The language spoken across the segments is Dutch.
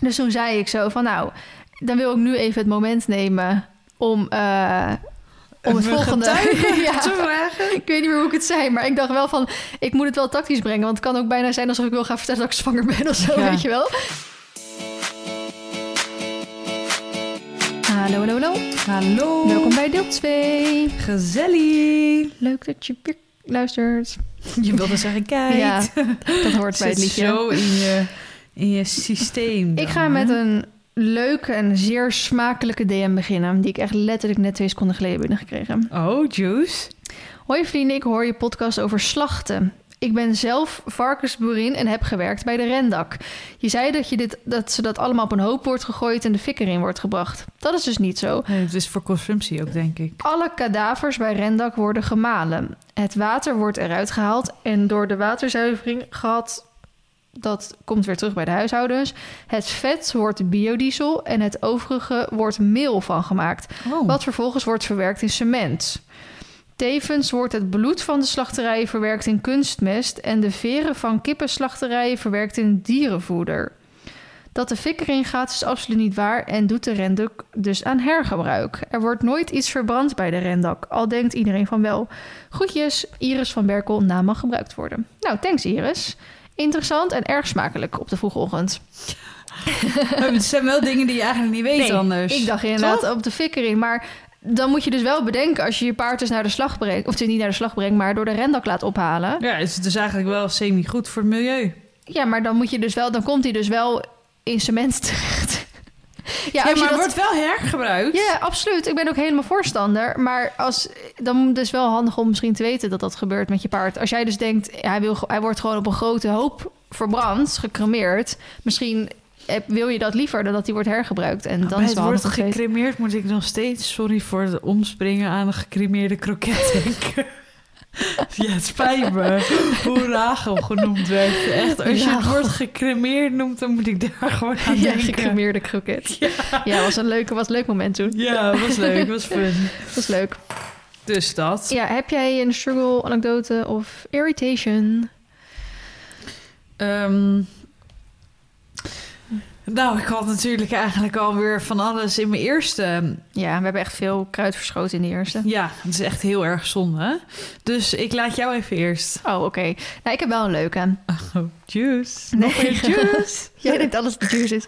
Dus toen zei ik zo van nou, dan wil ik nu even het moment nemen om, eh, om het volgende ja, te vragen. ik weet niet meer hoe ik het zei, maar ik dacht wel van ik moet het wel tactisch brengen, want het kan ook bijna zijn alsof ik wil gaan vertellen dat ik zwanger ben of zo, Ja. weet je wel. Hallo, hallo, hallo. Hallo. Welkom bij deel 2. Gezellig. Leuk dat je weer luistert. Je wilde zeggen, kijk. Ja, dat hoort bij het liedje. zo in je, in je systeem. Ik ga hè? met een leuke en zeer smakelijke DM beginnen, die ik echt letterlijk net twee seconden geleden binnengekregen. Oh, Juice. Hoi vrienden, ik hoor je podcast over slachten. Ik ben zelf varkensboerin en heb gewerkt bij de Rendak. Je zei dat, je dit, dat ze dat allemaal op een hoop wordt gegooid en de fik erin wordt gebracht. Dat is dus niet zo. Nee, het is voor consumptie ook, denk ik. Alle kadavers bij Rendak worden gemalen. Het water wordt eruit gehaald en door de waterzuivering gehad. Dat komt weer terug bij de huishoudens. Het vet wordt biodiesel en het overige wordt meel van gemaakt. Oh. Wat vervolgens wordt verwerkt in cement. Tevens wordt het bloed van de slachterijen verwerkt in kunstmest en de veren van kippenslachterijen verwerkt in dierenvoeder. Dat de fik erin gaat is absoluut niet waar en doet de rendak dus aan hergebruik. Er wordt nooit iets verbrand bij de rendak, al denkt iedereen van wel. Groetjes, Iris van Berkel, naam mag gebruikt worden. Nou, thanks Iris. Interessant en erg smakelijk op de vroege ochtend. Het zijn wel dingen die je eigenlijk niet weet anders. Ik dacht inderdaad op de fik erin. Maar dan moet je dus wel bedenken als je je paard dus naar de slag brengt. Of het is niet naar de slag brengt, maar door de rendak laat ophalen. Ja, is het dus eigenlijk wel semi-goed voor het milieu. Ja, maar dan moet je dus wel, dan komt hij dus wel in cement terecht. Ja, maar dat- wordt wel hergebruikt. Ja, absoluut. Ik ben ook helemaal voorstander. Maar als, dan dus wel handig om misschien te weten dat dat gebeurt met je paard. Als jij dus denkt, hij, wil, hij wordt gewoon op een grote hoop verbrand, gecremeerd. Misschien eh, wil je dat liever dan dat hij wordt hergebruikt. En dan Dan is het wordt gecremeerd, moet ik nog steeds, sorry voor het omspringen aan een gecremeerde kroket denken. ja, het spijt me hoe Rachel genoemd werd. Echt, als je het woord gecremeerd noemt, dan moet ik daar gewoon aan Ja, denken. gecremeerde kroket. Ja. Ja, was een leuke, was een leuk moment toen. Ja, was leuk, was fun. Was leuk. Dus dat. Ja, heb jij een struggle, anekdote of irritation? Ehm, nou, ik had natuurlijk eigenlijk alweer van alles in mijn eerste. Ja, we hebben echt veel kruid verschoten in de eerste. Ja, het is echt heel erg zonde. Dus ik laat jou even eerst. Oh, oké. Nou, ik heb wel een leuke. Oh, juice. Nee. Juice. Jij denkt alles dat juice is.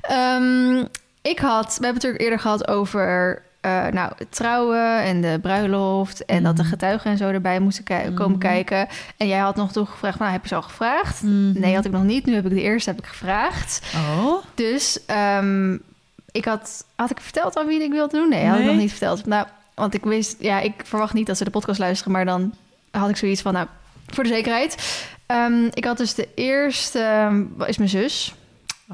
Ehm, ik had, we hebben het natuurlijk eerder gehad over eh, nou, het trouwen en de bruiloft. En dat de Mhm. getuigen en zo erbij moesten komen Mhm. kijken. En jij had nog toen gevraagd, nou, heb je ze al gevraagd? Mhm. Nee, had ik nog niet. Nu heb ik de eerste heb ik gevraagd. Oh, Dus ehm, ik had, had ik verteld aan wie ik wilde doen? Nee, had ik nog niet verteld. Nou, want ik wist, ja, ik verwacht niet dat ze de podcast luisteren, maar dan had ik zoiets van, nou, voor de zekerheid. Ehm, ik had dus de eerste, ehm, is mijn zus.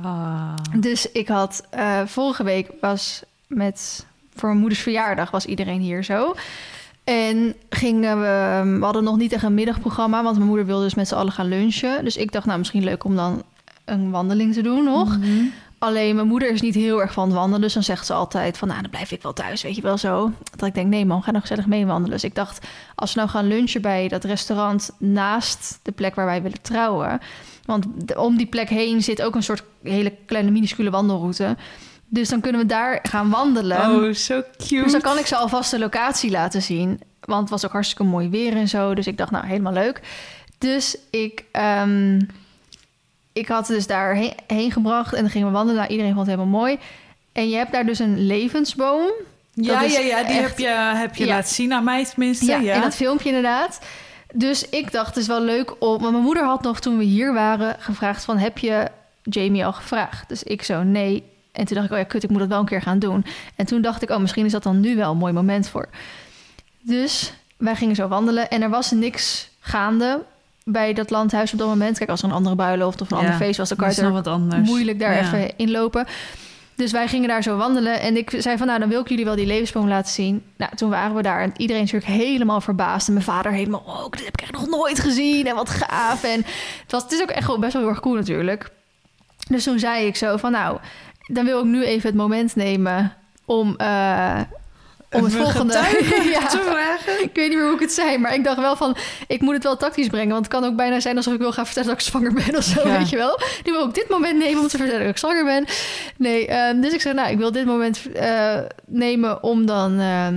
ah. Dus ik had eh, vorige week was met voor mijn moeders verjaardag was iedereen hier zo. En gingen we, we hadden nog niet echt een middagprogramma, want mijn moeder wilde dus met z'n allen gaan lunchen. Dus ik dacht, nou misschien leuk om dan een wandeling te doen nog. Mhm. Alleen mijn moeder is niet heel erg van het wandelen. Dus dan zegt ze altijd van, nou, dan blijf ik wel thuis, weet je wel zo. Dat ik denk, nee man, ga nou gezellig mee wandelen. Dus ik dacht, als we nou gaan lunchen bij dat restaurant naast de plek waar wij willen trouwen. Want om die plek heen zit ook een soort hele kleine minuscule wandelroute. Dus dan kunnen we daar gaan wandelen. Oh, zo cute. Dus dan kan ik ze alvast de locatie laten zien. Want het was ook hartstikke mooi weer en zo. Dus ik dacht, nou, helemaal leuk. Dus ik, ehm, ik had dus daar heen, gebracht. En dan gingen we wandelen. Nou, iedereen vond het helemaal mooi. En je hebt daar dus een levensboom. ja, ja, ja, die echt- heb je, heb je Ja. laten zien aan mij tenminste. Ja, Ja, in dat filmpje inderdaad. Dus ik dacht, het is wel leuk om... Want mijn moeder had nog, toen we hier waren, gevraagd van... heb je Jamie al gevraagd? Dus ik zo, nee. En toen dacht ik, oh ja, kut, ik moet dat wel een keer gaan doen. En toen dacht ik, oh, misschien is dat dan nu wel een mooi moment voor. Dus wij gingen zo wandelen en er was niks gaande bij dat landhuis op dat moment. Kijk, als er een andere bruiloft of een Ja, ander feest was... dan kan je er wat anders. moeilijk daar Ja. even inlopen. Dus wij gingen daar zo wandelen. En ik zei van, nou, dan wil ik jullie wel die levensboom laten zien. Nou, toen waren we daar. En iedereen is natuurlijk helemaal verbaasd. En mijn vader helemaal, oh, dit heb ik echt nog nooit gezien. En wat gaaf. En het, was, het is ook echt gewoon best wel heel erg cool natuurlijk. Dus toen zei ik zo van, nou, dan wil ik nu even het moment nemen om... eh, om het volgende ja, te vragen. ik weet niet meer hoe ik het zei, maar ik dacht wel van, ik moet het wel tactisch brengen, want het kan ook bijna zijn alsof ik wil gaan vertellen dat ik zwanger ben of zo, Ja. weet je wel. Die wil ook dit moment nemen om te vertellen dat ik zwanger ben. Nee, ehm, dus ik zei, nou, ik wil dit moment eh, nemen om dan ehm,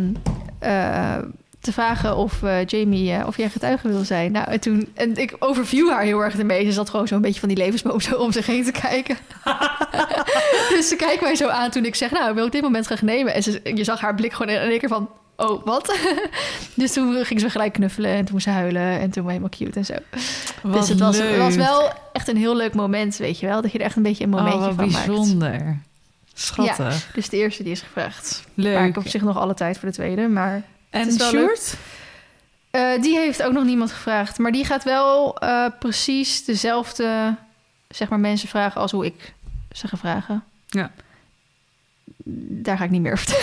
eh, te vragen of eh, Jamie, eh, of jij getuige wil zijn. Nou, en toen, en ik overview haar heel erg ermee. Ze zat gewoon zo'n beetje van die levensboom zo om zich heen te kijken. dus ze kijkt mij zo aan toen ik zeg, nou, wil ik dit moment graag nemen. En ze, je zag haar blik gewoon in één keer van, oh, wat? dus toen ging ze gelijk knuffelen en toen moest ze huilen en toen was helemaal cute en zo. Wat dus het was, het was leuk. wel echt een heel leuk moment, weet je wel. Dat je er echt een beetje een momentje oh, wat van maakt. bijzonder. Schattig. Dus de eerste die is gevraagd. Leuk. Maar ik heb op zich nog alle tijd voor de tweede, maar... en wel Sjoerd? Eh, die heeft ook nog niemand gevraagd. Maar die gaat wel eh, precies dezelfde zeg maar, mensen vragen als hoe ik ze ga vragen. Ja. Daar ga ik niet meer over.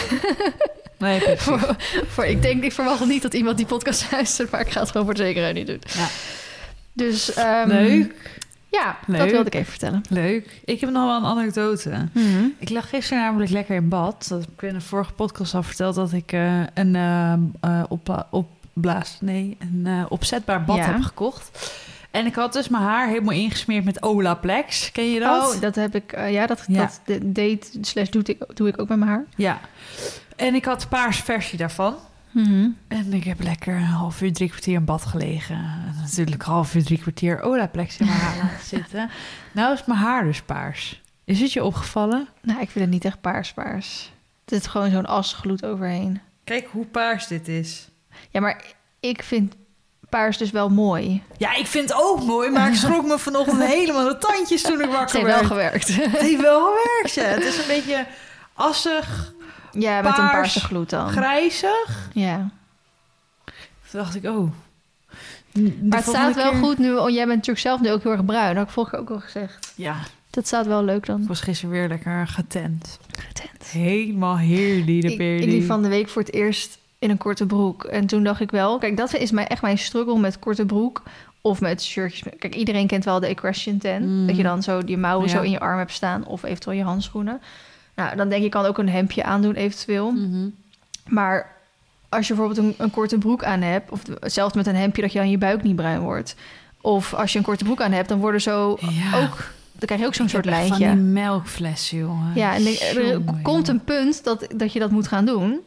Nee, precies. voor, voor, ik denk, ik verwacht niet dat iemand die podcast luistert, maar ik ga het gewoon voor de zekerheid niet doen. Ja. Dus ehm, Leuk. Ja, dat wilde ik even vertellen. Leuk. Ik heb nog wel een anekdote. Ik lag gisteren namelijk lekker in bad. Dat heb ik in de vorige podcast al verteld dat ik eh, een eh, eh, op, opblaas, nee, een opzetbaar bad Ja. heb gekocht. En ik had dus mijn haar helemaal ingesmeerd met Olaplex. Ken je dat? Oh, dat heb ik. ja, dat, Ja. dat de- deed slash doe ik, doe ik ook met mijn haar. Ja. En ik had paars versie daarvan. En ik heb lekker een half uur, drie kwartier in bad gelegen. En natuurlijk een half uur, drie kwartier Olaplex in mijn haar laten zitten. Nou is mijn haar dus paars. Is het je opgevallen? Nou, ik vind het niet echt paars paars. Er zit gewoon zo'n asgloed overheen. Kijk hoe paars dit is. Ja, maar ik vind paars dus wel mooi. Ja, ik vind het ook mooi, maar ik schrok me vanochtend helemaal de tandjes toen ik Het wakker heeft wel werd. gewerkt. Het heeft wel gewerkt, ja. Het is een beetje assig, Ja, met een Paars, paarse gloed dan. grijzig. Ja. Toen dacht ik, oh. Maar het staat wel goed nu, want jij bent natuurlijk zelf nu ook heel erg bruin. Dat had ik vorige keer ook al gezegd. Ja, Dat staat wel leuk dan. ik was gisteren weer lekker getent. Getent. Helemaal heerly de Ik, peerly. ik liep van de week voor het eerst in een korte broek. En toen dacht ik wel... Kijk, dat is mij, echt mijn struggle met korte broek. Of met shirtjes. Kijk, iedereen kent wel de equestrian ten. Mm. Dat je dan zo die mouwen Ja. zo in je arm hebt staan. Of eventueel je handschoenen. Nou, dan denk je, kan ook een hemdje aandoen eventueel. Mhm. Maar als je bijvoorbeeld een, een korte broek aan hebt... of zelfs met een hemdje dat je aan je buik niet bruin wordt... of als je een korte broek aan hebt... dan worden zo Ja. ook... dan krijg je ook zo'n soort lijntje. Van die melkflessen, jongen. Ja, en er Jongen, komt een punt dat, dat je dat moet gaan doen.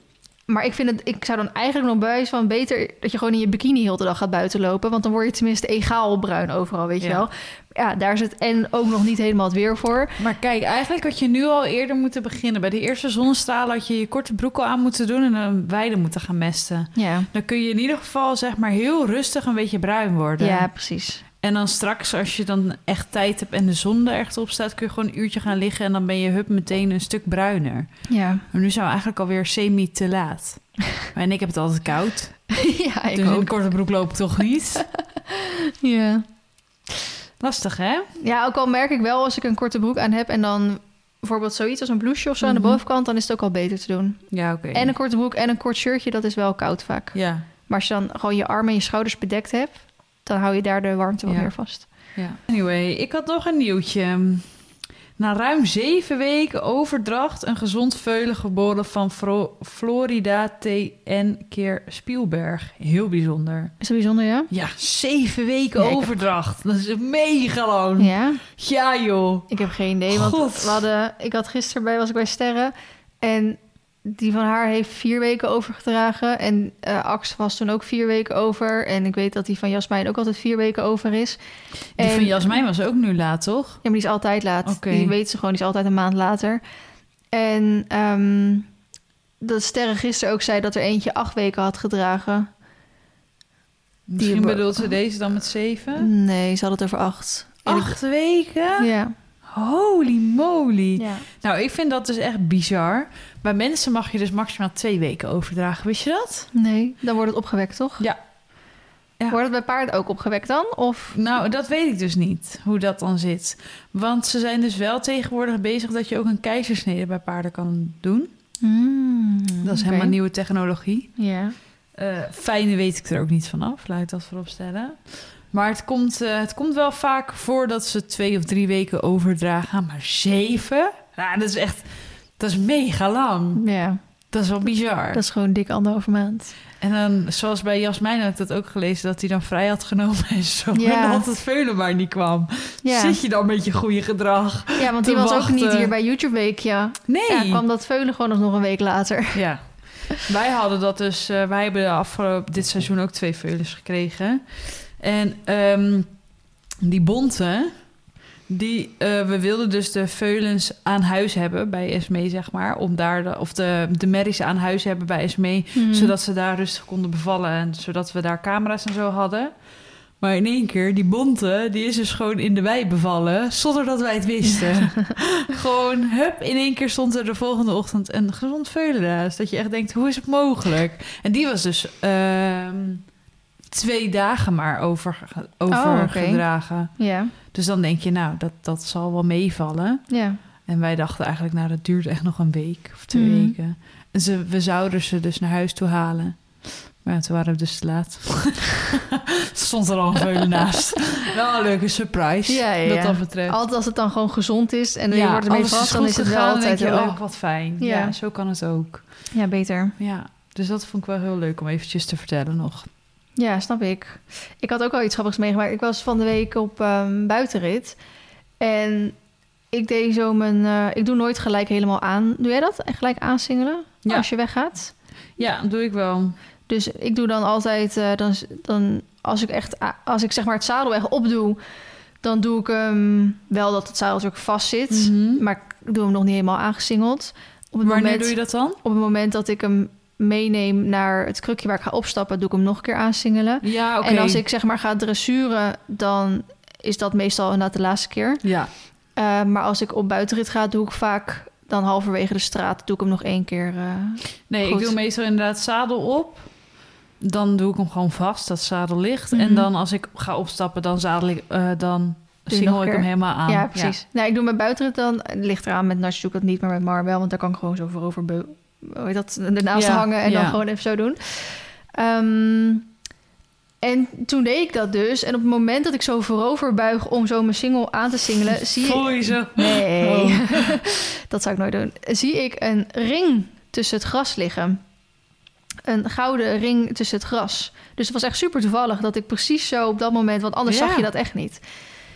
Maar ik vind het, ik zou dan eigenlijk nog bij van beter dat je gewoon in je bikini heel de dag gaat buiten lopen. Want dan word je tenminste egaal bruin overal, weet je wel. Ja, daar zit en ook nog niet helemaal het weer voor. Maar kijk, eigenlijk had je nu al eerder moeten beginnen. Bij de eerste zonnestralen had je je korte broek al aan moeten doen... en een weide moeten gaan mesten. Ja, Dan kun je in ieder geval zeg maar heel rustig een beetje bruin worden. ja precies. En dan straks, als je dan echt tijd hebt en de zon er echt op staat... kun je gewoon een uurtje gaan liggen... en dan ben je hup meteen een stuk bruiner. Ja, Maar nu zijn we eigenlijk alweer semi te laat. en ik heb het altijd koud. ja ik dus in een ook. korte broek loop ik toch niet. Ja. Lastig, hè? ja, ook al merk ik wel als ik een korte broek aan heb en dan bijvoorbeeld zoiets als een blouseje of zo aan de Mhm. bovenkant, dan is het ook al beter te doen. Ja, oké. En een korte broek en een kort shirtje, dat is wel koud vaak. Ja, Maar als je dan gewoon je armen en je schouders bedekt hebt, dan hou je daar de warmte wel Ja. meer vast. ja. Anyway, ik had nog een nieuwtje. Na ruim zeven weken overdracht een gezond veulen geboren van Fro- Florida T.N. keer Spielberg. Heel bijzonder. Is dat bijzonder, ja? Ja, zeven weken Ja, ik heb- overdracht. Dat is mega lang. Ja, Ja, joh. ik heb geen idee. Want God. we hadden, ik had gisteren bij, was ik bij Sterren. En die van haar heeft vier weken overgedragen. En eh Ax was toen ook vier weken over. En ik weet dat die van Jasmijn ook altijd vier weken over is. Die en, van Jasmijn was ook nu laat, toch? Ja, maar die is altijd laat. Die weet ze gewoon, die is altijd een maand later. En ehm, dat Sterren gisteren ook zei dat er eentje acht weken had gedragen. Misschien hebben- bedoelt ze deze dan met zeven? Nee, ze had het over acht. Acht weken? Ja. Holy moly. ja. Nou, ik vind dat dus echt bizar. Bij mensen mag je dus maximaal twee weken overdragen. Wist je dat? Nee, dan wordt het opgewekt, toch? Ja. Ja. Wordt het bij paard ook opgewekt dan? Of? Nou, dat weet ik dus niet, hoe dat dan zit. Want ze zijn dus wel tegenwoordig bezig dat je ook een keizersnede bij paarden kan doen. Dat is helemaal nieuwe technologie. Ja. Eh fijne weet ik er ook niet vanaf, laat ik dat voorop stellen. Maar het komt, eh, het komt wel vaak voor dat ze twee of drie weken overdragen. Maar zeven? Ja, dat is echt... Dat is mega lang. Ja. Dat is wel bizar. Dat is gewoon dik anderhalve maand. En dan, zoals bij Jasmijn had ik dat ook gelezen... dat hij dan vrij had genomen en zo. Ja. En dat het veulen maar niet kwam. Ja, Zit je dan met je goede gedrag? ja want die was ook niet hier bij YouTube Week, ja. Nee. Ja, kwam dat veulen gewoon nog een week later. Ja. Wij hadden dat dus... eh, wij hebben de afgelopen, dit seizoen ook twee veulens gekregen. En ehm, die bonte... Die, eh, we wilden dus de veulens aan huis hebben bij SME, zeg maar. Om daar de, of de, de merries aan huis hebben bij SME. Mhm. Zodat ze daar rustig konden bevallen. En zodat we daar camera's en zo hadden. Maar in één keer, die bonte, die is dus gewoon in de wei bevallen. Zonder dat wij het wisten. gewoon, hup, in één keer stond er de volgende ochtend een gezond veulen naast. Dat je echt denkt, hoe is het mogelijk? En die was dus ehm, twee dagen maar over, overgedragen. Ja, Dus dan denk je, nou, dat, dat zal wel meevallen. ja. En wij dachten eigenlijk, nou, dat duurt echt nog een week of twee Mhm. weken. En ze, we zouden ze dus naar huis toe halen. Maar ja, toen waren we dus te laat. Stond er al een veulen naast. Wel een leuke surprise, Ja, ja, wat ja. dat betreft. Altijd als het dan gewoon gezond is en je wordt ermee verrast, dan is het wel altijd heel... oh, wat fijn. Ja. zo kan het ook. Ja, beter. Ja, dus dat vond ik wel heel leuk om eventjes te vertellen nog. Ja, snap ik. Ik had ook al iets grappigs meegemaakt. Ik was van de week op ehm, buitenrit. En ik deed zo mijn... eh, ik doe nooit gelijk helemaal aan. Doe jij dat? Echt gelijk aansingelen? Ja. Als je weggaat? Ja, doe ik wel. Dus ik doe dan altijd... eh, dan, dan, als ik echt... Als ik zeg maar het zadel echt opdoe... Dan doe ik hem wel dat het zadel natuurlijk vast zit. Mhm. Maar ik doe hem nog niet helemaal aangesingeld. Op het Wanneer moment, doe je dat dan? Op het moment dat ik hem meeneem naar het krukje waar ik ga opstappen... doe ik hem nog een keer aansingelen. Ja. En als ik zeg maar ga dressuren, dan is dat meestal inderdaad de laatste keer. Ja, Eh, maar als ik op buitenrit ga, doe ik vaak dan halverwege de straat, doe ik hem nog één keer. eh. nee, Goed. ik doe meestal inderdaad zadel op. Dan doe ik hem gewoon vast, dat zadel ligt. Mhm. En dan als ik ga opstappen, dan zadel ik, eh, dan singel ik hem helemaal aan. ja, precies. Nee, ik doe mijn buitenrit dan. Het ligt eraan met Nash doe ik dat niet, maar met Mar wel, want daar kan ik gewoon zo voorover dat, ernaast Ja, hangen en dan gewoon even zo doen. Ehm, en toen deed ik dat dus. En op het moment dat ik zo voorover buig om zo mijn single aan te singelen, zie Voel ik... je zo? Nee, Oh. dat zou ik nooit doen. Zie ik een ring tussen het gras liggen. Een gouden ring tussen het gras. Dus het was echt super toevallig dat ik precies zo op dat moment... want anders Ja. zag je dat echt niet.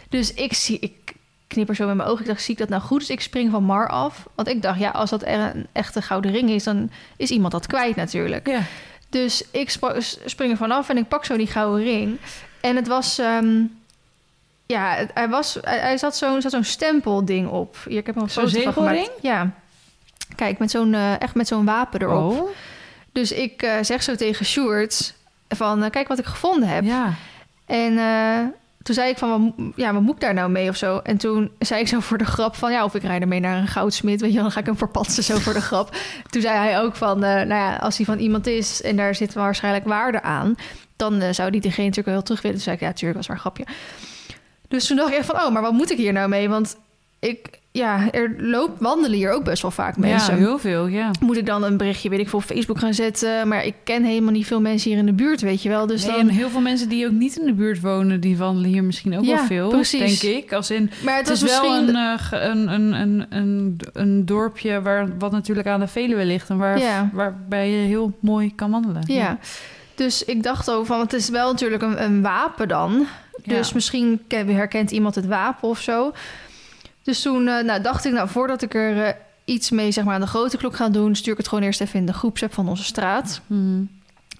Dus ik zie... Ik knipper zo met mijn ogen. Ik dacht, zie ik dat nou goed? Dus ik spring van Mar af. Want ik dacht, ja, als dat er een echte gouden ring is... dan is iemand dat kwijt natuurlijk. Ja. Dus ik sp- spring er vanaf en ik pak zo die gouden ring. En het was... ehm, ja, hij, was, hij, hij zat zo'n zo'n stempelding op. Hier, ik heb er een Zo'n foto van gemaakt. zegelring? Ja. Kijk, met zo'n, eh, echt met zo'n wapen erop. Oh, Dus ik eh, zeg zo tegen Sjoerd van... eh, kijk wat ik gevonden heb. ja. En toen zei ik van, ja, wat moet ik daar nou mee of zo? En toen zei ik zo voor de grap van... ja, of ik rijd ermee naar een goudsmid, weet je dan ga ik hem verpatsen zo voor de grap. Toen zei hij ook van, eh, nou ja, als hij van iemand is... en daar zit waarschijnlijk waarde aan... dan eh, zou die diegene natuurlijk wel terug willen. Toen zei ik, ja, tuurlijk, was maar een grapje. Dus toen dacht ik echt van, oh, maar wat moet ik hier nou mee? Want ik, ja, er loop, wandelen hier ook best wel vaak mensen. Ja, heel veel, ja. Moet ik dan een berichtje, weet ik, voor Facebook gaan zetten? Maar ik ken helemaal niet veel mensen hier in de buurt, weet je wel. Dus Nee, dan... En heel veel mensen die ook niet in de buurt wonen, die wandelen hier misschien ook Ja, wel veel, precies. denk ik. Als in, maar het, is wel misschien... een, eh, een, een, een, een, een dorpje waar, wat natuurlijk aan de Veluwe ligt... en waar, Ja. waarbij je heel mooi kan wandelen. Ja. Dus ik dacht ook van, het is wel natuurlijk een, een wapen dan. Ja. Dus misschien ken- herkent iemand het wapen of zo. Dus toen eh, nou, dacht ik, nou, voordat ik er eh, iets mee zeg maar, aan de grote klok ga doen... stuur ik het gewoon eerst even in de groepsapp van onze straat. Mhm.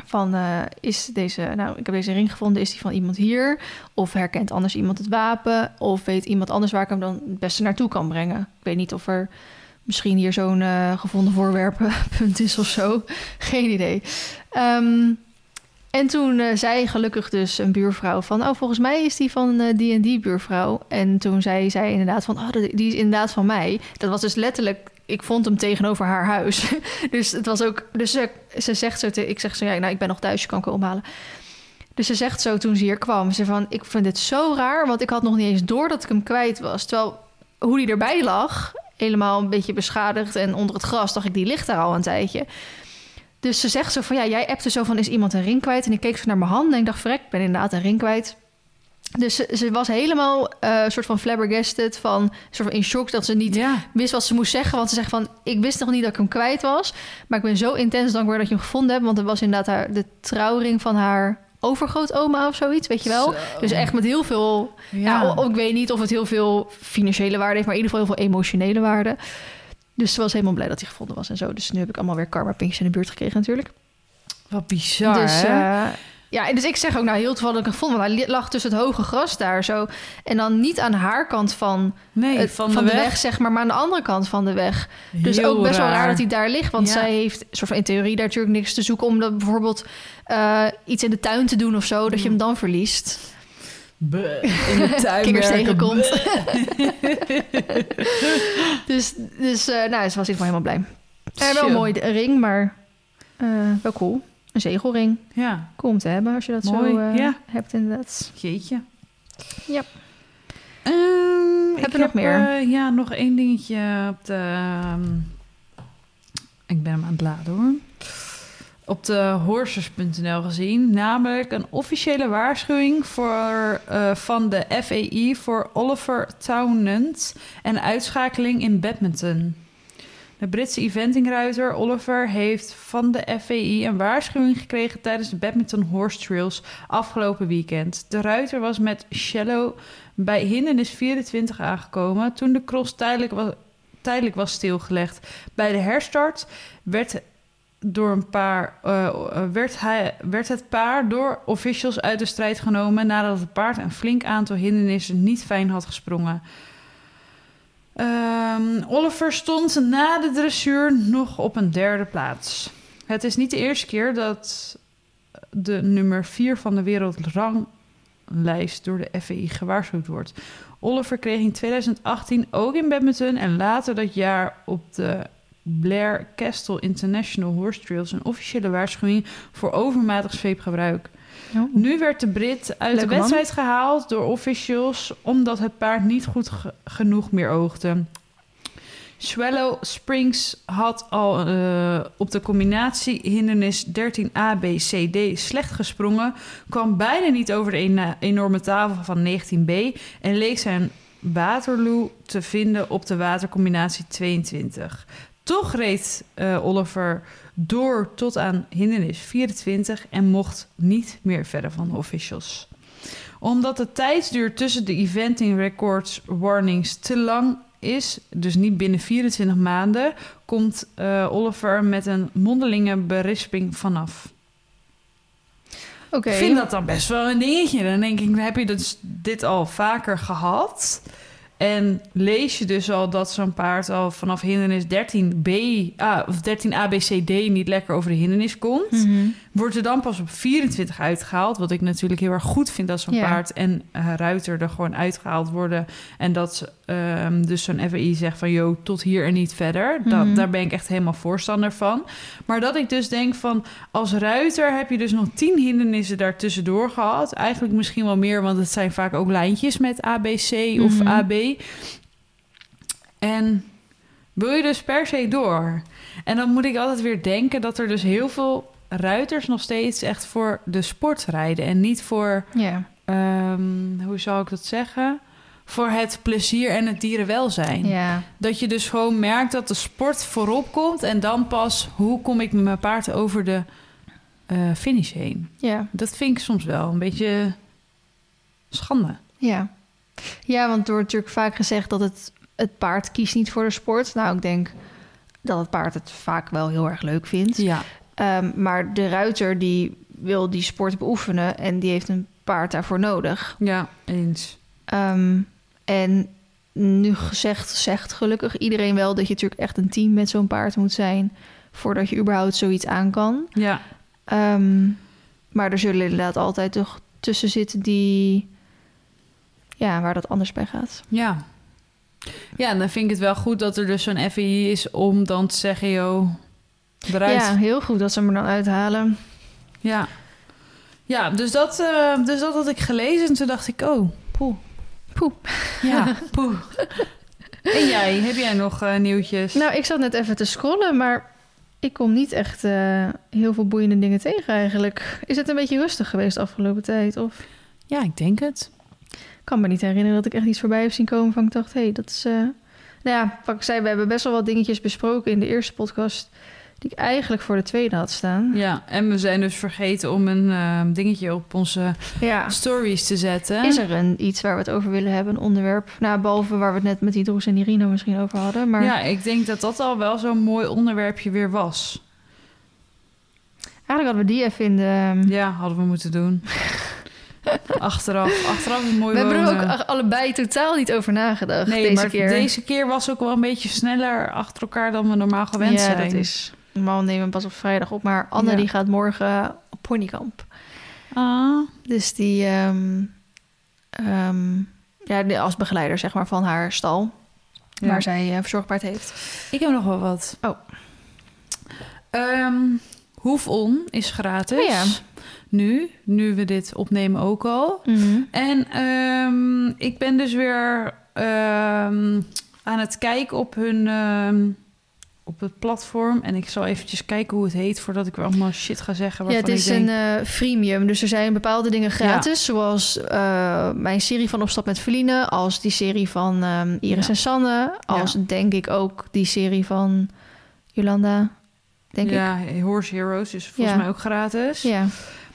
Van, eh, is deze, nou, ik heb deze ring gevonden, is die van iemand hier? Of herkent anders iemand het wapen? Of weet iemand anders waar ik hem dan het beste naartoe kan brengen? Ik weet niet of er misschien hier zo'n gevonden voorwerpenpunt is of zo. Geen idee. Ehm, en toen eh, zei gelukkig dus een buurvrouw van... oh, volgens mij is die van eh, die en die buurvrouw. En toen zei zij inderdaad van... oh, die is inderdaad van mij. Dat was dus letterlijk... ik vond hem tegenover haar huis. dus het was ook... Dus ze, ze zegt zo... te- ik zeg zo, ja, nou, ik ben nog thuis, je kan komen ophalen. Dus ze zegt zo toen ze hier kwam... ze van, ik vind dit zo raar... want ik had nog niet eens door dat ik hem kwijt was. Terwijl hoe die erbij lag... helemaal een beetje beschadigd en onder het gras... dacht ik, die ligt daar al een tijdje... Dus ze zegt zo van, ja, jij appte zo van, is iemand een ring kwijt? En ik keek zo naar mijn handen en ik dacht, verrek, ik ben inderdaad een ring kwijt. Dus ze, ze was helemaal eh, soort van flabbergasted, van soort van in shock dat ze niet Ja. wist wat ze moest zeggen. Want ze zegt van, ik wist nog niet dat ik hem kwijt was. Maar ik ben zo intens dankbaar dat je hem gevonden hebt. Want het was inderdaad haar, de trouwring van haar overgrootoma of zoiets, weet je wel. Zo. Dus echt met heel veel... Ja. O- ik weet niet of het heel veel financiële waarde heeft... maar in ieder geval heel veel emotionele waarde. Dus ze was helemaal blij dat hij gevonden was en zo. Dus nu heb ik allemaal weer karma pinkjes in de buurt gekregen natuurlijk. Wat bizar, dus, hè? eh, ja, en dus ik zeg ook nou heel toevallig dat ik hem vond. Want hij lag tussen het hoge gras daar zo. En dan niet aan haar kant van, nee, het- van, van, de, weg. weg. zeg maar, maar aan de andere kant van de weg. Dus Heel ook best wel raar dat hij daar ligt. Want Ja. zij heeft soort van in theorie daar natuurlijk niks te zoeken... om dat bijvoorbeeld eh, iets in de tuin te doen of zo... dat je hem dan verliest. Buh, in de tuin Kikkers tegenkomt. dus dus eh, nou, ze was in ieder geval helemaal blij. Eh, wel Chill. mooi, ring, maar eh, wel cool. Een zegelring. Ja, Cool om te hebben als je dat Mooi, zo ja. hebt inderdaad. jeetje. Ja. Ehm, Heb je nog meer? ja, nog één dingetje op de... ehm, ik ben hem aan het laden hoor. Op de horses.nl gezien. Namelijk een officiële waarschuwing voor, eh, van de FAI voor Oliver Townend en uitschakeling in badminton. De Britse eventingruiter Oliver heeft van de FAI een waarschuwing gekregen tijdens de badminton horse trails afgelopen weekend. De ruiter was met shallow bij hindernis 24 aangekomen toen de cross tijdelijk was, tijdelijk was stilgelegd. Bij de herstart werd, door een paar, eh, eh, werd, hij, werd het paar door officials uit de strijd genomen nadat het paard een flink aantal hindernissen niet fijn had gesprongen. Ehm, Oliver stond na de dressuur nog op een derde plaats. Het is niet de eerste keer dat de nummer 4 van de wereldranglijst door de FAI gewaarschuwd wordt. Oliver kreeg in 2018 ook in badminton en later dat jaar op de Blair Castle International Horse Trails een officiële waarschuwing voor overmatig zweepgebruik. Nu werd de Brit uit de man. wedstrijd gehaald door officials omdat het paard niet goed ge- genoeg meer oogde. Swallow Springs had al eh, op de combinatie hindernis 13A, B, C, D slecht gesprongen, kwam bijna niet over de ena- enorme tafel van 19B en leek zijn Waterloo te vinden op de watercombinatie 22. Toch reed eh, Oliver door tot aan hindernis 24 en mocht niet meer verder van de officials. Omdat de tijdsduur tussen de eventing records warnings te lang is, dus niet binnen 24 maanden, komt eh, Oliver met een mondelinge berisping vanaf. Oké. Ik vind dat dan best wel een dingetje. Dan denk ik, heb je dus dit al vaker gehad? En lees je dus al dat zo'n paard al vanaf hindernis 13b, ah, of 13 ABCD niet lekker over de hindernis komt? Mhm. Wordt er dan pas op 24 uitgehaald? Wat ik natuurlijk heel erg goed vind dat zo'n Ja. paard en eh, ruiter er gewoon uitgehaald worden. En dat ehm, dus zo'n FAI zegt van, joh, tot hier en niet verder. Dat, Mhm. Daar ben ik echt helemaal voorstander van. Maar dat ik dus denk van, als ruiter heb je dus nog 10 hindernissen daartussendoor gehad. Eigenlijk misschien wel meer, want het zijn vaak ook lijntjes met ABC of Mhm. AB. En wil je dus per se door? En dan moet ik altijd weer denken dat er dus heel veel ruiters nog steeds echt voor de sport rijden. En niet voor, Ja. ehm, hoe zou ik dat zeggen? Voor het plezier en het dierenwelzijn. Ja. Dat je dus gewoon merkt dat de sport voorop komt. En dan pas, hoe kom ik met mijn paard over de eh, finish heen? Ja. Dat vind ik soms wel een beetje schande. Ja. Ja, want er wordt natuurlijk vaak gezegd dat het, het paard kiest niet voor de sport. Nou, ik denk dat het paard het vaak wel heel erg leuk vindt. Ja, Ehm, maar de ruiter die wil die sport beoefenen en die heeft een paard daarvoor nodig. ja eens. Ehm, en nu gezegd, zegt gelukkig iedereen wel dat je natuurlijk echt een team met zo'n paard moet zijn voordat je überhaupt zoiets aan kan. Ja, Ehm, maar er zullen inderdaad altijd toch tussen zitten die, ja, waar dat anders bij gaat. Ja. Ja, en dan vind ik het wel goed dat er dus zo'n FAI is om dan te zeggen, joh, Ja, heel goed dat ze er dan uithalen. Ja. Ja, dus dat, eh, dus dat had ik gelezen en toen dacht ik, oh, poeh. Poeh. Ja, poeh. En jij, heb jij nog eh, nieuwtjes? Nou, ik zat net even te scrollen, maar ik kom niet echt eh, heel veel boeiende dingen tegen eigenlijk. Is het een beetje rustig geweest de afgelopen tijd? Of? Ja, ik denk het. kan me niet herinneren dat ik echt iets voorbij heb zien komen van ik dacht, hé, hey, dat is... Nou ja, wat ik zei, we hebben best wel wat dingetjes besproken in de eerste podcast... die ik eigenlijk voor de tweede had staan. Ja, en we zijn dus vergeten om een eh, dingetje op onze Ja. stories te zetten. Is er een iets waar we het over willen hebben, een onderwerp? Nou, behalve waar we het net met Idroes en Irino misschien over hadden. Maar Ja, ik denk dat dat al wel zo'n mooi onderwerpje weer was. eigenlijk hadden we die even in de... Ja, hadden we moeten doen. achteraf, achteraf is mooi we hebben er wonen. ook allebei totaal niet over nagedacht Nee, deze maar keer. deze keer was ook wel een beetje sneller achter elkaar dan we normaal gewend ja, zijn. dat is... Normaal nemen we pas op vrijdag op, maar Anne Ja. die gaat morgen op ponykamp. Ah, Dus die, ehm, ehm, ja, als begeleider zeg maar van haar stal, ja. waar zij eh, verzorgbaard heeft. Ik heb nog wel wat. Oh. Ehm, Hoefon is gratis. Oh ja. Nu, nu we dit opnemen ook al. En ehm, ik ben dus weer aan het kijken op hun op het platform. En ik zal eventjes kijken hoe het heet voordat ik weer allemaal shit ga zeggen. Ja, het is ik denk, een eh, freemium, dus er zijn bepaalde dingen gratis, zoals eh, mijn serie van Opstap met Feline, als die serie van ehm, Iris Ja. en Sanne, als Ja. denk ik ook die serie van Jolanda, denk ja, Horse Heroes is volgens mij ook gratis. ik. Ja.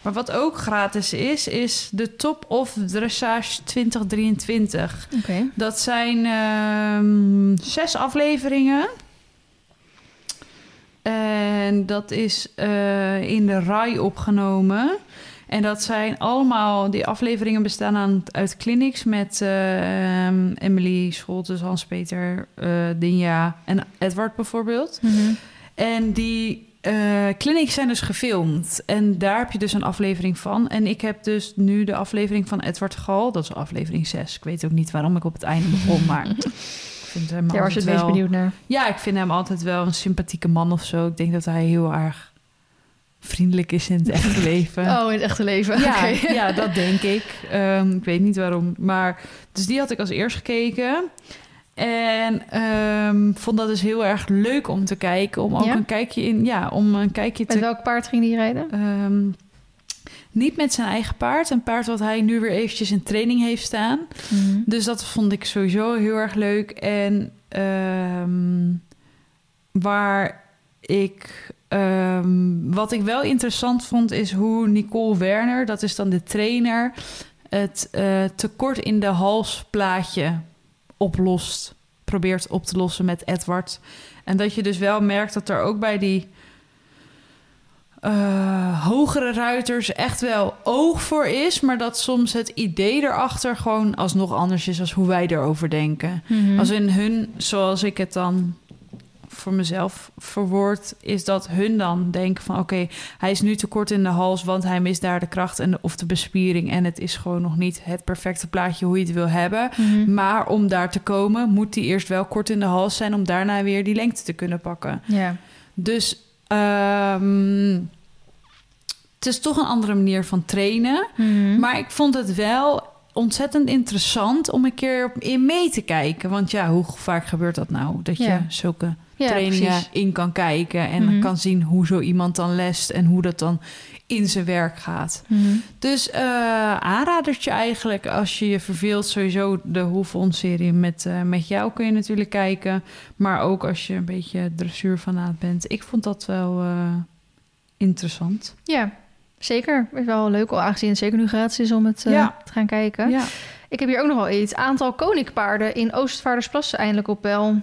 Maar wat ook gratis is, is de Top of Dressage 2023. Oké. Dat zijn ehm, zes afleveringen. En dat is eh, in de RAI opgenomen. En dat zijn allemaal, die afleveringen bestaan aan, uit clinics met eh, ehm, Emily Scholtes, Hans-Peter, eh Dinja en Edward bijvoorbeeld. Mhm. En die eh clinics zijn dus gefilmd. En daar heb je dus een aflevering van. En ik heb dus nu de aflevering van Edward Gal. Dat is aflevering 6. Ik weet ook niet waarom ik op het einde begon, maar... Vind hem Daar was je het meest benieuwd naar. Ja, ik vind hem altijd wel een sympathieke man of zo. Ik denk dat hij heel erg vriendelijk is in het echte leven. Oh, in het echte leven. Ja, ja, dat denk ik. Ehm, ik weet niet waarom. Maar dus die had ik als eerst gekeken. En ehm, vond dat dus heel erg leuk om te kijken. Om ook Ja? een kijkje in. Ja, om een kijkje Met te. welk paard ging die rijden? ehm, niet met zijn eigen paard. Een paard wat hij nu weer eventjes in training heeft staan. Mhm. Dus dat vond ik sowieso heel erg leuk. En ehm, waar ik. ehm, wat ik wel interessant vond, is hoe Nicole Werner, dat is dan de trainer, het eh, tekort in de halsplaatje oplost. Probeert op te lossen met Edward. En dat je dus wel merkt dat er ook bij die eh, hogere ruiters echt wel oog voor is, maar dat soms het idee erachter gewoon alsnog anders is als hoe wij erover denken. Mhm. Als in hun, zoals ik het dan voor mezelf verwoord, is dat hun dan denken van oké, hij is nu te kort in de hals, want hij mist daar de kracht en de, of de bespiering en het is gewoon nog niet het perfecte plaatje hoe je het wil hebben. Mhm. Maar om daar te komen, moet hij eerst wel kort in de hals zijn om daarna weer die lengte te kunnen pakken. Ja. Dus ehm, het is toch een andere manier van trainen. Mhm. Maar ik vond het wel ontzettend interessant om een keer in mee te kijken. Want ja, hoe vaak gebeurt dat nou? Dat je Ja. zulke ja, trainingen precies. in kan kijken en Mhm. kan zien hoe zo iemand dan lest en hoe dat dan in zijn werk gaat. Mhm. Dus eh aanradertje eigenlijk als je je verveelt. Sowieso de Hoefon-serie met, eh, met jou kun je natuurlijk kijken. Maar ook als je een beetje dressuurfanaat bent. Ik vond dat wel eh, interessant. Ja, zeker. Is wel leuk, al aangezien het zeker nu gratis is om het Ja. te gaan kijken. Ja. Ik heb hier ook nog wel iets. Aantal koninkpaarden in Oostvaardersplassen eindelijk op wel.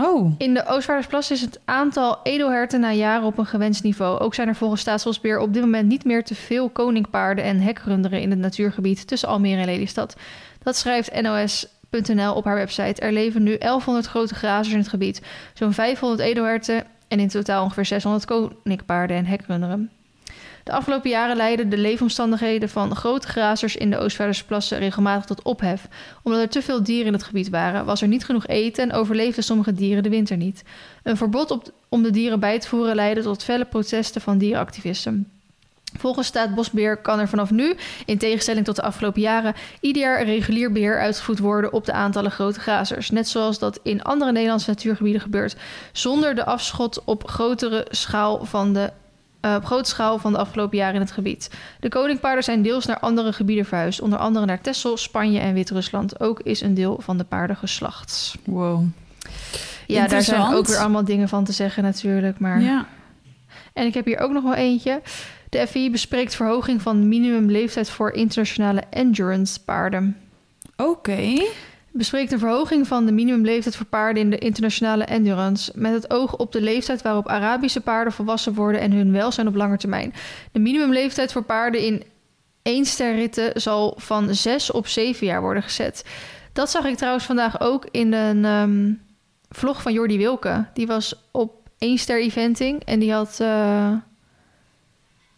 Oh, In de Oostvaardersplassen is het aantal edelherten na jaren op een gewenst niveau. Ook zijn er volgens Staatsbosbeheer op dit moment niet meer te veel koninkpaarden en hekrunderen in het natuurgebied tussen Almere en Lelystad. Dat schrijft NOS.nl op haar website. Er leven nu 1100 grote grazers in het gebied, zo'n 500 edelherten en in totaal ongeveer 600 koninkpaarden en hekrunderen. De afgelopen jaren leidden de leefomstandigheden van grote grazers in de Oostvaardersplassen regelmatig tot ophef. Omdat er te veel dieren in het gebied waren, was er niet genoeg eten en overleefden sommige dieren de winter niet. Een verbod op, om de dieren bij te voeren leidde tot felle protesten van dierenactivisten. Volgens Staatsbosbeheer kan er vanaf nu, in tegenstelling tot de afgelopen jaren, ieder jaar regulier beheer uitgevoerd worden op de aantallen grote grazers. Net zoals dat in andere Nederlandse natuurgebieden gebeurt, zonder de afschot op grotere schaal van de eh, op grote schaal van de afgelopen jaren in het gebied. De koningpaarden zijn deels naar andere gebieden verhuisd, onder andere naar Texel, Spanje en Wit-Rusland. Ook is een deel van de paarden geslacht. Wow. Ja, daar zijn ook weer allemaal dingen van te zeggen natuurlijk. Maar... Ja. En ik heb hier ook nog wel eentje. De FI bespreekt verhoging van minimumleeftijd voor internationale endurance paarden. Oké. Bespreekt een verhoging van de minimumleeftijd voor paarden in de internationale endurance. Met het oog op de leeftijd waarop Arabische paarden volwassen worden en hun welzijn op lange termijn. De minimumleeftijd voor paarden in één-sterritten zal van 6 op 7 jaar worden gezet. Dat zag ik trouwens vandaag ook in een ehm, vlog van Jordi Wilke. Die was op één ster eventing en die had eh,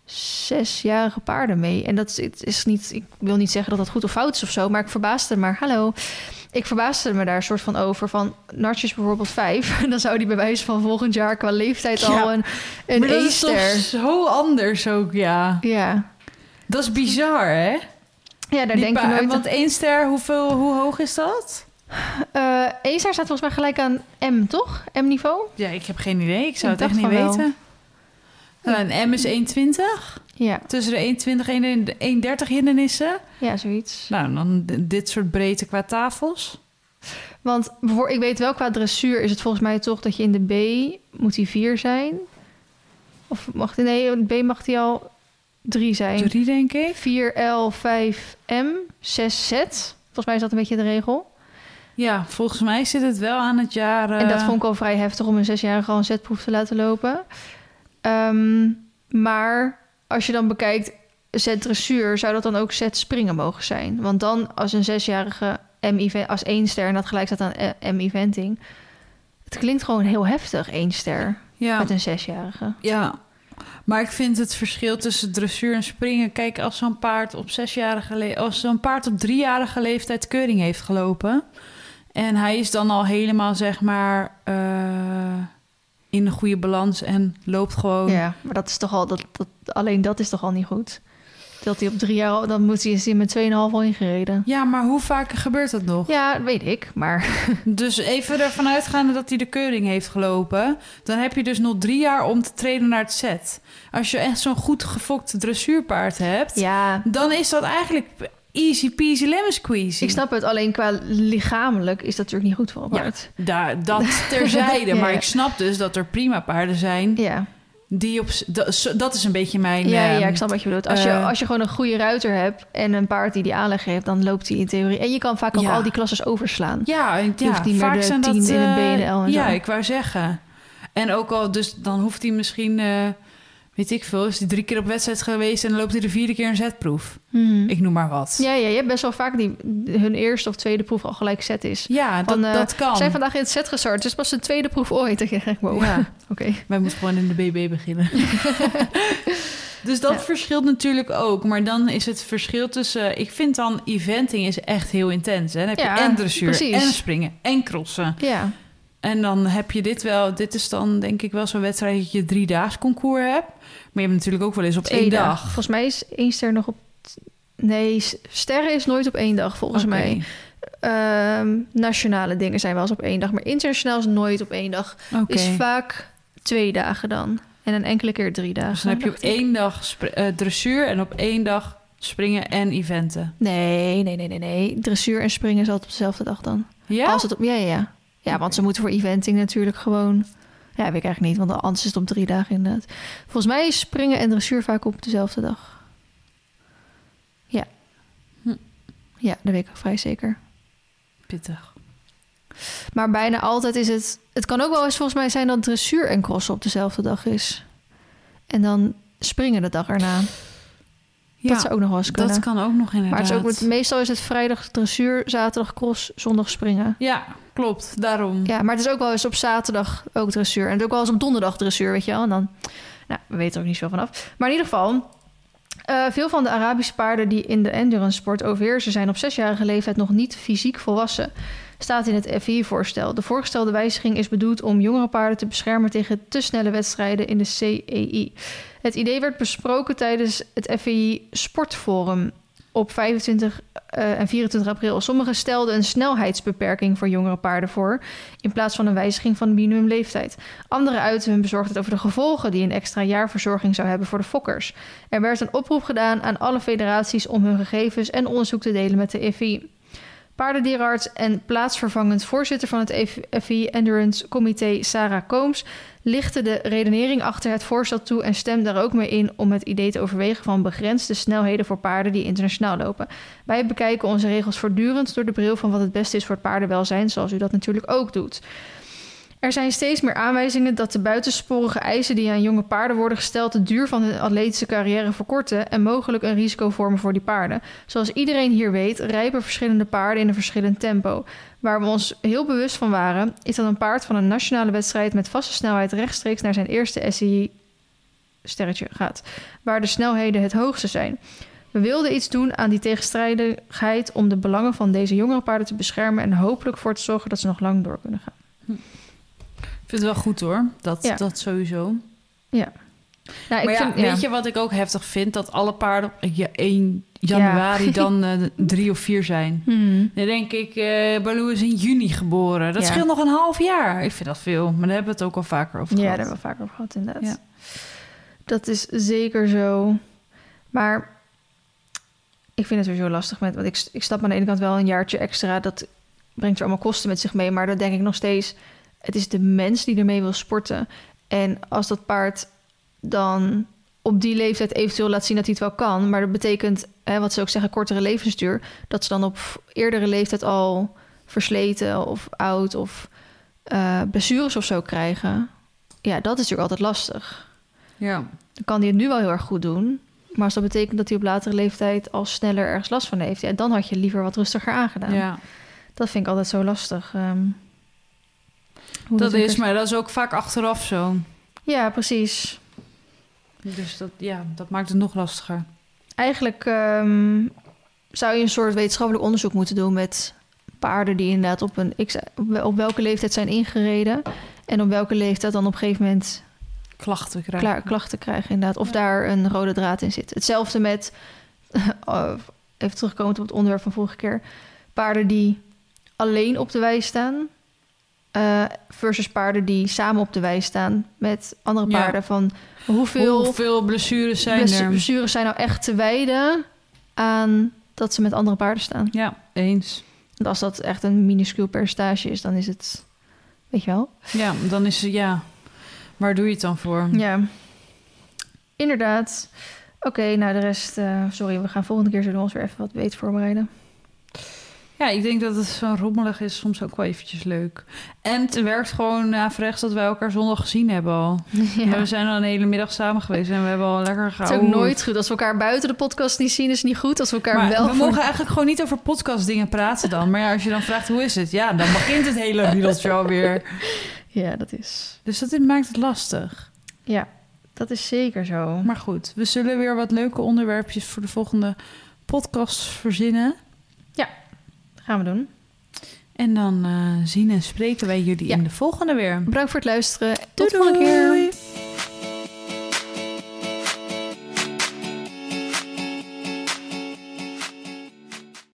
zesjarige paarden mee. En dat is, is niet, ik wil niet zeggen dat dat goed of fout is of zo, maar ik verbaasde. Maar hallo, ik verbaasde me daar een soort van over. Van Nartjes bijvoorbeeld vijf. Dan zou die bij wijze van volgend jaar qua leeftijd Ja. al een, een maar dat is toch zo anders ook, ja. Ja. Dat is bizar, hè? ja, daar Die denk pa- nooit Want één ster, hoeveel, hoe hoog is dat? Ster staat volgens mij gelijk aan M, toch? M-niveau? Ja, ik heb geen idee. Ik zou Ik het echt niet wel. weten. Nou, een M is 1,20. Ja, Tussen de 1,20 en de 1,30 hindernissen. ja, zoiets. Nou, dan dit soort breedte qua tafels. Want ik weet wel, qua dressuur is het volgens mij toch dat je in de B moet die 4 zijn. Of mag die, nee, in de B mag die al 3 zijn. Drie, denk ik. 4L, 5M, 6Z. Volgens mij is dat een beetje de regel. Ja, volgens mij zit het wel aan het jaar... En dat eh, vond ik al vrij heftig om een zesjarige al een zetproef te laten lopen. Ehm, maar als je dan bekijkt zet dressuur, zou dat dan ook zet springen mogen zijn? Want dan als een zesjarige M-event, als één ster en dat gelijk staat aan eh, M-eventing. Het klinkt gewoon heel heftig, één ster Ja, met een zesjarige. ja. Maar ik vind het verschil tussen dressuur en springen... Kijk, als zo'n paard op zesjarige le- als zo'n paard op driejarige leeftijd keuring heeft gelopen... en hij is dan al helemaal, zeg maar, eh, in een goede balans en loopt gewoon... Ja, maar dat is toch al, dat, dat, alleen dat is toch al niet goed? Dat hij op drie jaar, dan moet hij, is hij met 2,5 al ingereden. Ja, maar hoe vaak gebeurt dat nog? Ja, dat weet ik, maar Dus even ervan uitgaande dat hij de keuring heeft gelopen... dan heb je dus nog drie jaar om te trainen naar het set. Als je echt zo'n goed gefokte dressuurpaard hebt... ja, dan is dat eigenlijk easy peasy lemon squeezy. Ik snap het, alleen qua lichamelijk is dat natuurlijk niet goed voor een Ja. paard. Daar, dat terzijde. Ja, maar ja. ik snap dus dat er prima paarden zijn... Ja, die op... Dat, is een beetje mijn... ja, ja, ehm, ik snap wat je bedoelt. Als je, eh, als je gewoon een goede ruiter hebt en een paard die die aanleg heeft, dan loopt hij in theorie. En je kan vaak ook al die klasses overslaan. Ja, en- Je hoeft niet meer vaak de zijn dat, in een eh, BNL en Ja, zo. ik wou zeggen. En ook al, dus dan hoeft hij misschien, eh, weet ik veel, is hij drie keer op wedstrijd geweest en dan loopt hij de vierde keer een zetproef. Mhm. Ik noem maar wat. Ja, ja, je hebt best wel vaak die hun eerste of tweede proef al gelijk set is. Ja, dat, Van, eh, dat kan. We zijn vandaag in het set gestart. Is pas de tweede proef ooit. Dan denk ik, wow. Ja. Oké. Wij moeten gewoon in de BB beginnen. dus dat Ja. verschilt natuurlijk ook. Maar dan is het verschil tussen... Ik vind dan eventing is echt heel intens. Hè? Dan heb je Ja, en dressuur, precies. en springen, en crossen. Ja. En dan heb je dit wel... Dit is dan denk ik wel zo'n wedstrijd dat je drie daags concours hebt. Maar je hebt natuurlijk ook wel eens op Twee één dag. Volgens mij is één ster nog op... Nee, sterren is nooit op één dag, volgens mij. Ehm, nationale dingen zijn wel eens op één dag. Maar internationaal is nooit op één dag. Is vaak twee dagen dan. En een enkele keer drie dagen. Dus dan heb je op één dag eh, dressuur en op één dag springen en eventen. Nee, nee, nee, nee, nee. Dressuur en springen is altijd op dezelfde dag dan. Ja? Als het op, ja, ja, ja. Ja, want ze moeten voor eventing natuurlijk gewoon... Ja, weet ik eigenlijk niet, want anders is het op drie dagen inderdaad. Volgens mij is springen en dressuur vaak op dezelfde dag. Ja. Hm. Ja, dat weet ik vrij zeker. Pittig. Maar bijna altijd is het... Het kan ook wel eens volgens mij zijn dat dressuur en crossen op dezelfde dag is. En dan springen de dag erna. Ja, dat zou ook nog wel eens kunnen. dat kan ook nog inderdaad. maar het is ook, meestal is het vrijdag dressuur, zaterdag cross, zondag springen. Ja, klopt. Daarom. Ja, maar het is ook wel eens op zaterdag ook dressuur. En het is ook wel eens op donderdag dressuur, weet je wel. En dan, nou, we weten er ook niet zoveel vanaf. Maar in ieder geval, eh, veel van de Arabische paarden die in de endurance sport overheersen... zijn op zesjarige leeftijd nog niet fysiek volwassen. Staat in het FI-voorstel. De voorgestelde wijziging is bedoeld om jongere paarden te beschermen... tegen te snelle wedstrijden in de CEI. Het idee werd besproken tijdens het FI Sportforum op 25 eh, en 24 april. Sommigen stelden een snelheidsbeperking voor jongere paarden voor, in plaats van een wijziging van de minimumleeftijd. Anderen uiten hun bezorgdheid over de gevolgen die een extra jaar verzorging zou hebben voor de fokkers. Er werd een oproep gedaan aan alle federaties om hun gegevens en onderzoek te delen met de FI. Paardendierenarts en plaatsvervangend voorzitter van het FI Endurance Comité, Sarah Kooms, lichtte de redenering achter het voorstel toe en stemde daar ook mee in om het idee te overwegen van begrensde snelheden voor paarden die internationaal lopen. Wij bekijken onze regels voortdurend door de bril van wat het beste is voor het paardenwelzijn, zoals u dat natuurlijk ook doet. Er zijn steeds meer aanwijzingen dat de buitensporige eisen die aan jonge paarden worden gesteld de duur van hun atletische carrière verkorten en mogelijk een risico vormen voor die paarden. Zoals iedereen hier weet, rijpen verschillende paarden in een verschillend tempo. Waar we ons heel bewust van waren, is dat een paard van een nationale wedstrijd met vaste snelheid rechtstreeks naar zijn eerste SCI sterretje gaat, waar de snelheden het hoogste zijn. We wilden iets doen aan die tegenstrijdigheid om de belangen van deze jongere paarden te beschermen en hopelijk voor te zorgen dat ze nog lang door kunnen gaan. Ik vind het wel goed hoor, dat, Ja. dat sowieso. Ja. Nou, maar ik ja, vind, ja. weet je wat ik ook heftig vind? Dat alle paarden op ja, 1 januari dan eh, drie of vier zijn. Hmm. Dan denk ik, eh Baloo is in juni geboren. Dat Ja. scheelt nog een half jaar. Ik vind dat veel, maar daar hebben we het ook al vaker over Ja, gehad. daar hebben we vaker over gehad, inderdaad. Ja. Dat is zeker zo. Maar ik vind het sowieso lastig met... Want ik, ik stap aan de ene kant wel een jaartje extra. Dat brengt er allemaal kosten met zich mee. Maar dan denk ik nog steeds... Het is de mens die ermee wil sporten. En als dat paard dan op die leeftijd eventueel laat zien dat hij het wel kan... maar dat betekent, hè, wat ze ook zeggen, kortere levensduur... dat ze dan op eerdere leeftijd al versleten of oud of eh, blessures of zo krijgen... Ja, dat is natuurlijk altijd lastig. Ja. Dan kan hij het nu wel heel erg goed doen. Maar als dat betekent dat hij op latere leeftijd al sneller ergens last van heeft, ja, dan had je liever wat rustiger aangedaan. ja. Dat vind ik altijd zo lastig. ehm, hoe Dat is, maar dat is ook vaak achteraf zo. Ja, precies. Dus dat, ja, dat maakt het nog lastiger. Eigenlijk ehm, zou je een soort wetenschappelijk onderzoek moeten doen met paarden die inderdaad op een x, op welke leeftijd zijn ingereden en op welke leeftijd dan op een gegeven moment Klachten krijgen. klaar, klachten krijgen, inderdaad. Of Ja. daar een rode draad in zit. Hetzelfde met, oh, even terugkomend op het onderwerp van vorige keer, paarden die alleen op de wei staan, eh, versus paarden die samen op de wei staan met andere Ja. paarden. Van hoeveel, Hoeveel blessures zijn er? blessures zijn nou echt te wijden aan dat ze met andere paarden staan? Ja, eens. Want als dat echt een minuscuul percentage is, dan is het, weet je wel. Ja, dan is het, ja. Waar doe je het dan voor? Ja, inderdaad. Oké, nou de rest, eh, sorry, we gaan volgende keer zullen we ons weer even wat beter voorbereiden. Ja, ik denk dat het zo rommelig is soms ook wel eventjes leuk. En het werkt gewoon averechts dat wij elkaar zondag gezien hebben al. Ja. We zijn al een hele middag samen geweest en we hebben al lekker Het is gehouden. ook nooit goed. Als we elkaar buiten de podcast niet zien, is niet goed. Als we elkaar Maar wel we voor- mogen eigenlijk gewoon niet over podcastdingen praten dan. Maar ja, als je dan vraagt hoe is het? Ja, dan begint het hele riedeltje alweer. Ja, dat is... Dus dat maakt het lastig. Ja, dat is zeker zo. Maar goed, we zullen weer wat leuke onderwerpjes voor de volgende podcast verzinnen. Gaan we doen. En dan eh, zien en spreken wij jullie Ja. in de volgende weer. Bedankt voor het luisteren. Tot de volgende keer. doei.